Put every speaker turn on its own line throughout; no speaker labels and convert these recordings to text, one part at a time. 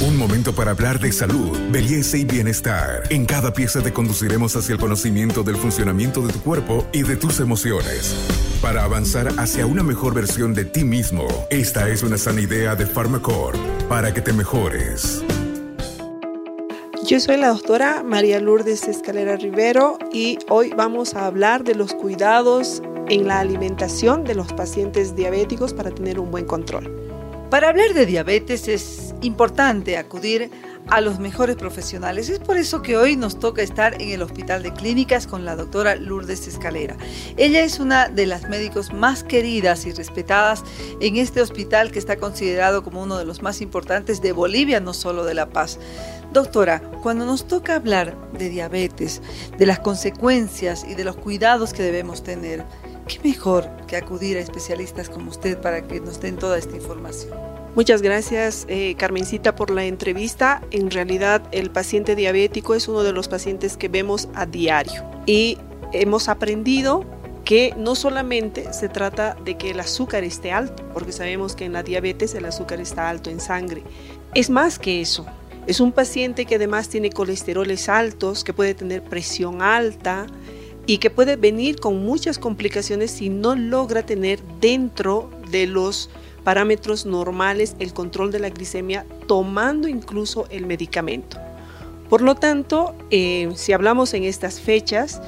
Un momento para hablar de salud, belleza y bienestar. En cada pieza te conduciremos hacia el conocimiento del funcionamiento de tu cuerpo y de tus emociones. Para avanzar hacia una mejor versión de ti mismo, esta es una sana idea de Pharmacorp para que te mejores.
Yo soy la doctora María Lourdes Escalera Rivero y hoy vamos a hablar de los cuidados en la alimentación de los pacientes diabéticos para tener un buen control.
Para hablar de diabetes es importante acudir a los mejores profesionales. Es por eso que hoy nos toca estar en el Hospital de Clínicas con la doctora Lourdes Escalera. Ella es una de las médicos más queridas y respetadas en este hospital que está considerado como uno de los más importantes de Bolivia, no solo de La Paz. Doctora, cuando nos toca hablar de diabetes, de las consecuencias y de los cuidados que debemos tener, ¿qué mejor que acudir a especialistas como usted para que nos den toda esta información?
Muchas gracias, eh, Carmencita, por la entrevista. En realidad, el paciente diabético es uno de los pacientes que vemos a diario y hemos aprendido que no solamente se trata de que el azúcar esté alto, porque sabemos que en la diabetes el azúcar está alto en sangre. Es más que eso. Es un paciente que además tiene colesteroles altos, que puede tener presión alta, y que puede venir con muchas complicaciones si no logra tener dentro de los parámetros normales el control de la glicemia tomando incluso el medicamento. Por lo tanto, eh, si hablamos en estas fechas,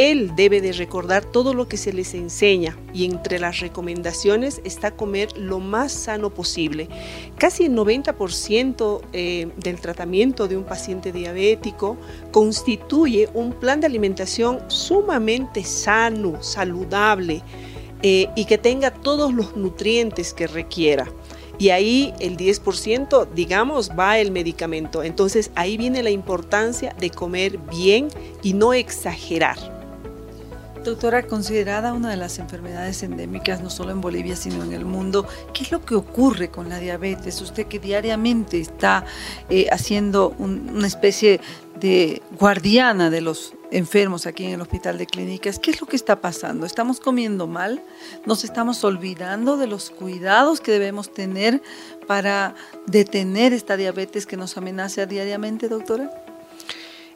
él debe de recordar todo lo que se les enseña y entre las recomendaciones está comer lo más sano posible. Casi el 90% eh, del tratamiento de un paciente diabético constituye un plan de alimentación sumamente sano, saludable eh, y que tenga todos los nutrientes que requiera. Y ahí el 10%, digamos, va el medicamento. Entonces ahí viene la importancia de comer bien y no exagerar.
Doctora, considerada una de las enfermedades endémicas no solo en Bolivia, sino en el mundo, ¿qué es lo que ocurre con la diabetes? Usted que diariamente está eh, haciendo una especie de guardiana de los enfermos aquí en el Hospital de Clínicas, ¿qué es lo que está pasando? ¿Estamos comiendo mal? ¿Nos estamos olvidando de los cuidados que debemos tener para detener esta diabetes que nos amenaza diariamente, doctora?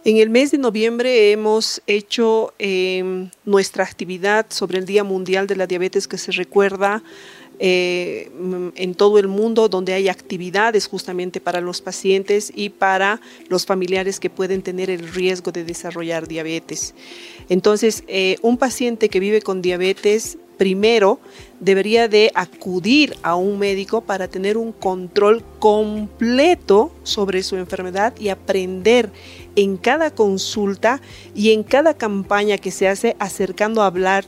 En el mes de noviembre hemos hecho em, nuestra actividad sobre el Día Mundial de la Diabetes que se recuerda eh, en todo el mundo donde hay actividades justamente para los pacientes y para los familiares que pueden tener el riesgo de desarrollar diabetes. Entonces, eh, un paciente que vive con diabetes primero debería de acudir a un médico para tener un control completo sobre su enfermedad y aprender en cada consulta y en cada campaña que se hace acercando a hablar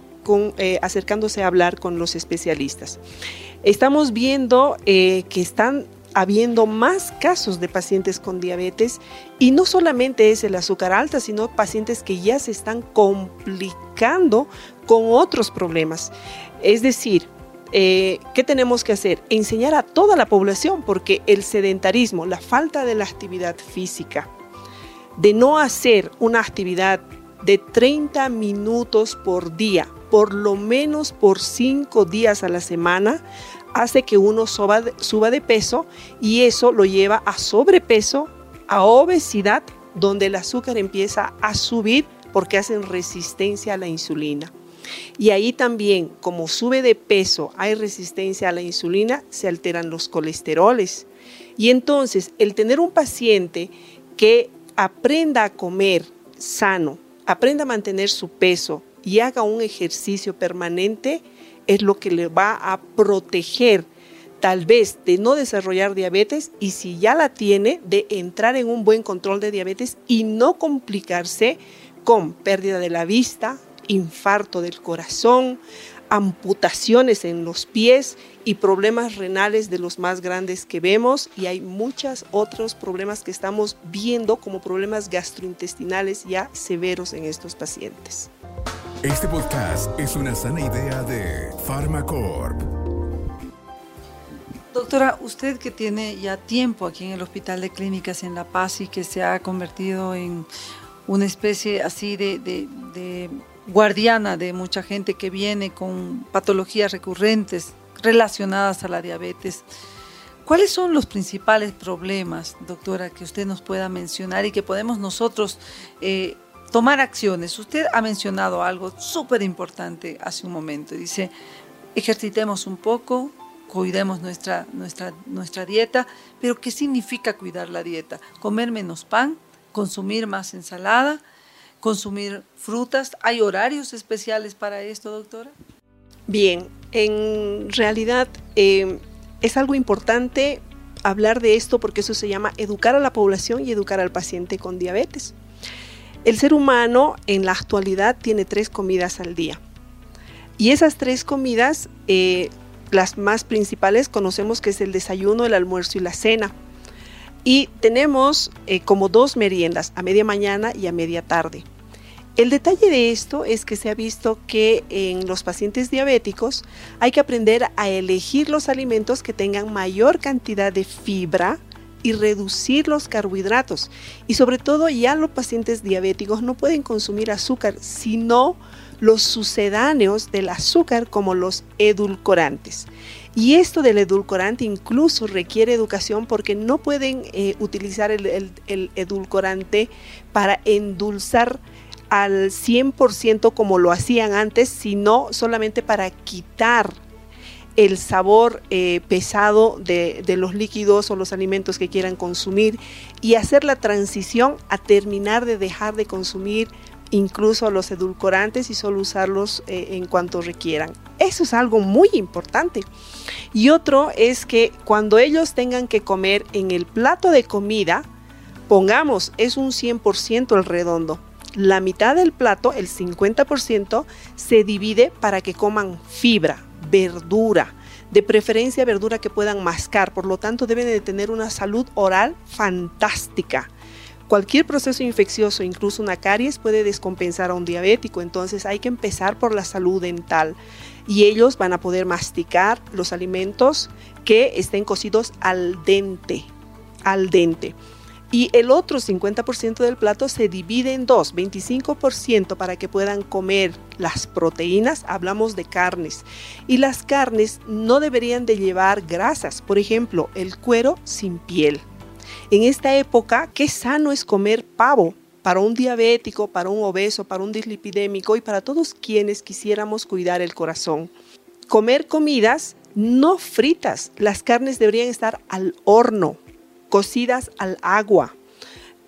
eh, acercándose a hablar con los especialistas. Estamos viendo eh, que están habiendo más casos de pacientes con diabetes y no solamente es el azúcar alta, sino pacientes que ya se están complicando con otros problemas. Es decir, eh, ¿qué tenemos que hacer? Enseñar a toda la población, porque el sedentarismo, la falta de la actividad física, de no hacer una actividad de 30 minutos por día, por lo menos por 5 días a la semana, hace que uno suba de, peso y eso lo lleva a sobrepeso, a obesidad, donde el azúcar empieza a subir porque hacen resistencia a la insulina. Y ahí también, como sube de peso, hay resistencia a la insulina, se alteran los colesteroles. Y entonces, el tener un paciente que aprenda a comer sano, aprenda a mantener su peso y haga un ejercicio permanente, es lo que le va a proteger tal vez de no desarrollar diabetes y si ya la tiene, de entrar en un buen control de diabetes y no complicarse con pérdida de la vista, infarto del corazón, amputaciones en los pies y problemas renales de los más grandes que vemos y hay muchos otros problemas que estamos viendo como problemas gastrointestinales ya severos en estos pacientes.
Este podcast es una sana idea de Pharmacorp.
Doctora, usted que tiene ya tiempo aquí en el Hospital de Clínicas en La Paz y que se ha convertido en una especie así de, de guardiana de mucha gente que viene con patologías recurrentes relacionadas a la diabetes, ¿Cuáles son los principales problemas, doctora, que usted nos pueda mencionar y que podemos nosotros eh, tomar acciones? Usted ha mencionado algo súper importante hace un momento. Dice, ejercitemos un poco, cuidemos nuestra, nuestra, nuestra dieta, pero ¿qué significa cuidar la dieta? Comer menos pan, consumir más ensalada, consumir frutas. ¿Hay horarios especiales para esto, doctora?
Bien, en realidad eh, es algo importante hablar de esto porque eso se llama educar a la población y educar al paciente con diabetes. El ser humano en la actualidad tiene tres comidas al día. Y esas tres comidas, eh, las más principales, conocemos que es el desayuno, el almuerzo y la cena. Y tenemos eh, como dos meriendas, a media mañana y a media tarde. El detalle de esto es que se ha visto que en los pacientes diabéticos hay que aprender a elegir los alimentos que tengan mayor cantidad de fibra y reducir los carbohidratos. Y sobre todo ya los pacientes diabéticos no pueden consumir azúcar, sino los sucedáneos del azúcar como los edulcorantes. Y esto del edulcorante incluso requiere educación porque no pueden eh, utilizar el, el edulcorante para endulzar al 100% como lo hacían antes, sino solamente para quitar el sabor eh, pesado de, los líquidos o los alimentos que quieran consumir y hacer la transición a terminar de dejar de consumir incluso los edulcorantes y solo usarlos eh, en cuanto requieran. Eso es algo muy importante. Y otro es que cuando ellos tengan que comer en el plato de comida, pongamos, es un 100% el redondo la mitad del plato, el 50%, se divide para que coman fibra, verdura, de preferencia verdura que puedan mascar, por lo tanto deben de tener una salud oral fantástica. Cualquier proceso infeccioso, incluso una caries, puede descompensar a un diabético, entonces hay que empezar por la salud dental y ellos van a poder masticar los alimentos que estén cocidos al dente, al dente y el otro 50% del plato se divide en dos, 25% para que puedan comer las proteínas, hablamos de carnes, y las carnes no deberían de llevar grasas, por ejemplo, el cuero sin piel. En esta época, qué sano es comer pavo para un diabético, para un obeso, para un dislipidémico y para todos quienes quisiéramos cuidar el corazón. Comer comidas no fritas, las carnes deberían estar al horno, cocidas al agua.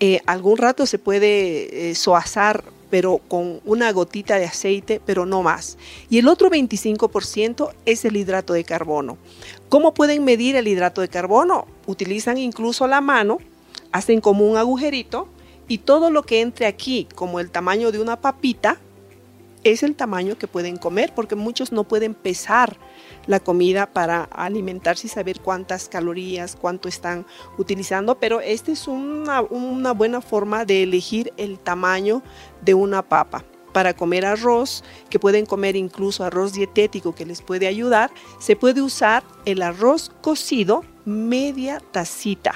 Eh, algún rato se puede eh, pero con una gotita de aceite, pero no más. Y el otro 25% es el hidrato de carbono. ¿Cómo pueden medir el hidrato de carbono? Utilizan incluso la mano, hacen como un agujerito y todo lo que entre aquí, como el tamaño de una papita, es el tamaño que pueden comer, porque muchos no pueden pesar la comida para alimentarse y saber cuántas calorías, cuánto están utilizando, pero esta es una, una buena forma de elegir el tamaño de una papa para comer arroz, que pueden comer incluso arroz dietético que les puede ayudar, se puede usar el arroz cocido media tacita.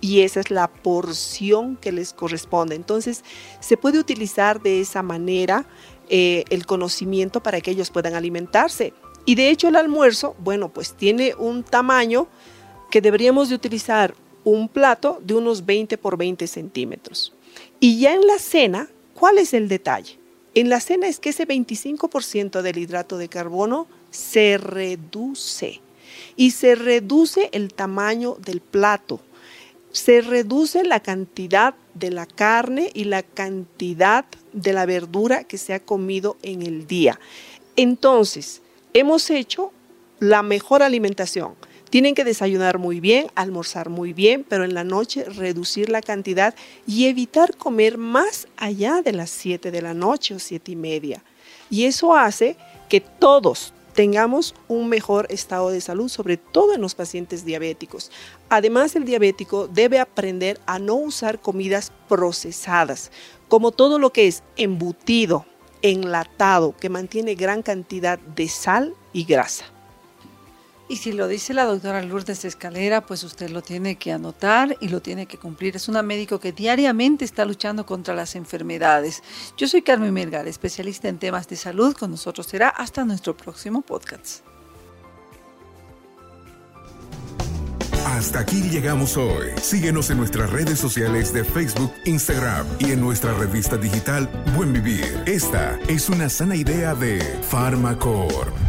Y esa es la porción que les corresponde. Entonces, se puede utilizar de esa manera eh, el conocimiento para que ellos puedan alimentarse. Y de hecho el almuerzo, bueno, pues tiene un tamaño que deberíamos de utilizar un plato de unos 20 por 20 centímetros. Y ya en la cena, ¿cuál es el detalle? En la cena es que ese 25% del hidrato de carbono se reduce y se reduce el tamaño del plato se reduce la cantidad de la carne y la cantidad de la verdura que se ha comido en el día. Entonces, hemos hecho la mejor alimentación. Tienen que desayunar muy bien, almorzar muy bien, pero en la noche reducir la cantidad y evitar comer más allá de las 7 de la noche o siete y media. Y eso hace que todos, tengamos un mejor estado de salud, sobre todo en los pacientes diabéticos. Además, el diabético debe aprender a no usar comidas procesadas, como todo lo que es embutido, enlatado, que mantiene gran cantidad de sal y grasa.
Y si lo dice la doctora Lourdes Escalera, pues usted lo tiene que anotar y lo tiene que cumplir. Es una médico que diariamente está luchando contra las enfermedades. Yo soy Carmen Melgar, especialista en temas de salud. Con nosotros será hasta nuestro próximo podcast.
Hasta aquí llegamos hoy. Síguenos en nuestras redes sociales de Facebook, Instagram y en nuestra revista digital Buen Vivir. Esta es una sana idea de Farmacor.